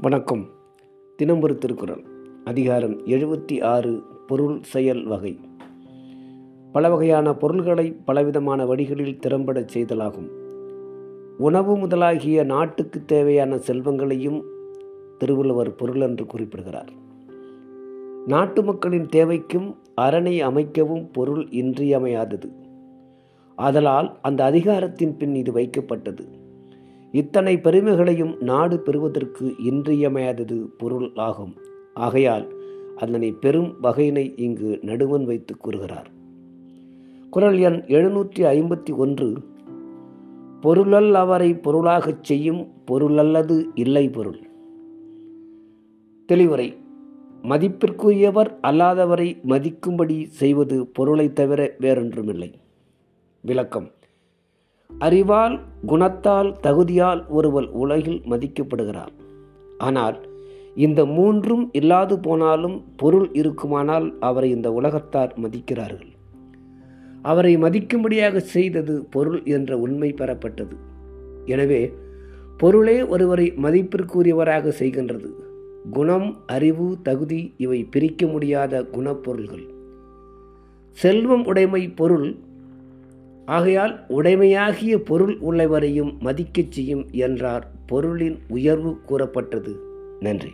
வணக்கம். தினம்பொரு திருக்குறள். அதிகாரம் எழுபத்தி ஆறு பொருள் செயல் வகை. பல வகையான பொருள்களை பலவிதமான வழிகளில் திறம்படச் செய்தலாகும். உணவு முதலாகிய நாட்டுக்கு தேவையான செல்வங்களையும் திருவள்ளுவர் பொருள் என்று குறிப்பிடுகிறார். நாட்டு மக்களின் தேவைக்கும் அரணை அமைக்கவும் பொருள் இன்றியமையாதது. ஆதலால் அந்த அதிகாரத்தின் பின் இது வைக்கப்பட்டது. இத்தனை பெருமைகளையும் நாடு பெறுவதற்கு இன்றியமையாதது பொருள் ஆகும். ஆகையால் அதனை பெரும் வகையினை இங்கு நடுவன் வைத்து கூறுகிறார். குரல் எண் எழுநூற்றி ஐம்பத்தி ஒன்று. பொருளல் அவரை பொருளாகச் செய்யும் பொருளல்லது இல்லை பொருள். தெளிவுரை. மதிப்பிற்குரியவர் அல்லாதவரை மதிக்கும்படி செய்வது பொருளை தவிர வேறொன்றுமில்லை. விளக்கம். அறிவால் குணத்தால் தகுதியால் ஒருவர் உலகில் மதிக்கப்படுகிறார் ஆனால் இந்த மூன்றும் இல்லாது போனாலும் பொருள் இருக்குமானால் அவரை இந்த உலகத்தார் மதிக்கிறார்கள். அவரை மதிக்கும்படியாக செய்தது பொருள் என்ற உண்மை பெறப்பட்டது. எனவே பொருளே ஒருவரை மதிப்பிற்குரியவராக செய்கின்றது. குணம் அறிவு தகுதி இவை பிரிக்க முடியாத குணப்பொருள்கள். செல்வம் உடைமை பொருள் ஆகையால் உடைமையாகிய பொருள் உள்ளவரையும் மதிக்கச் செய்யும் என்றார். பொருளின் உயர்வு கூறப்பட்டது. நன்றி.